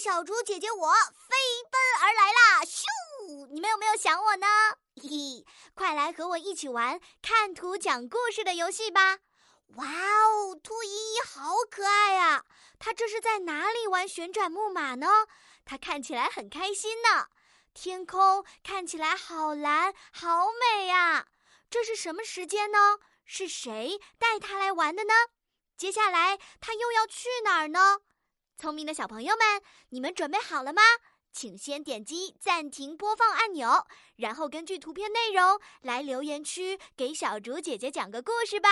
小猪姐姐我飞奔而来啦！咻，你们有没有想我呢？嘿嘿，快来和我一起玩看图讲故事的游戏吧！哇哦，兔依依好可爱啊！它这是在哪里玩旋转木马呢？它看起来很开心呢。天空看起来好蓝，好美呀！这是什么时间呢？是谁带它来玩的呢？接下来它又要去哪儿呢？聪明的小朋友们，你们准备好了吗？请先点击暂停播放按钮，然后根据图片内容来留言区给小竹姐姐讲个故事吧。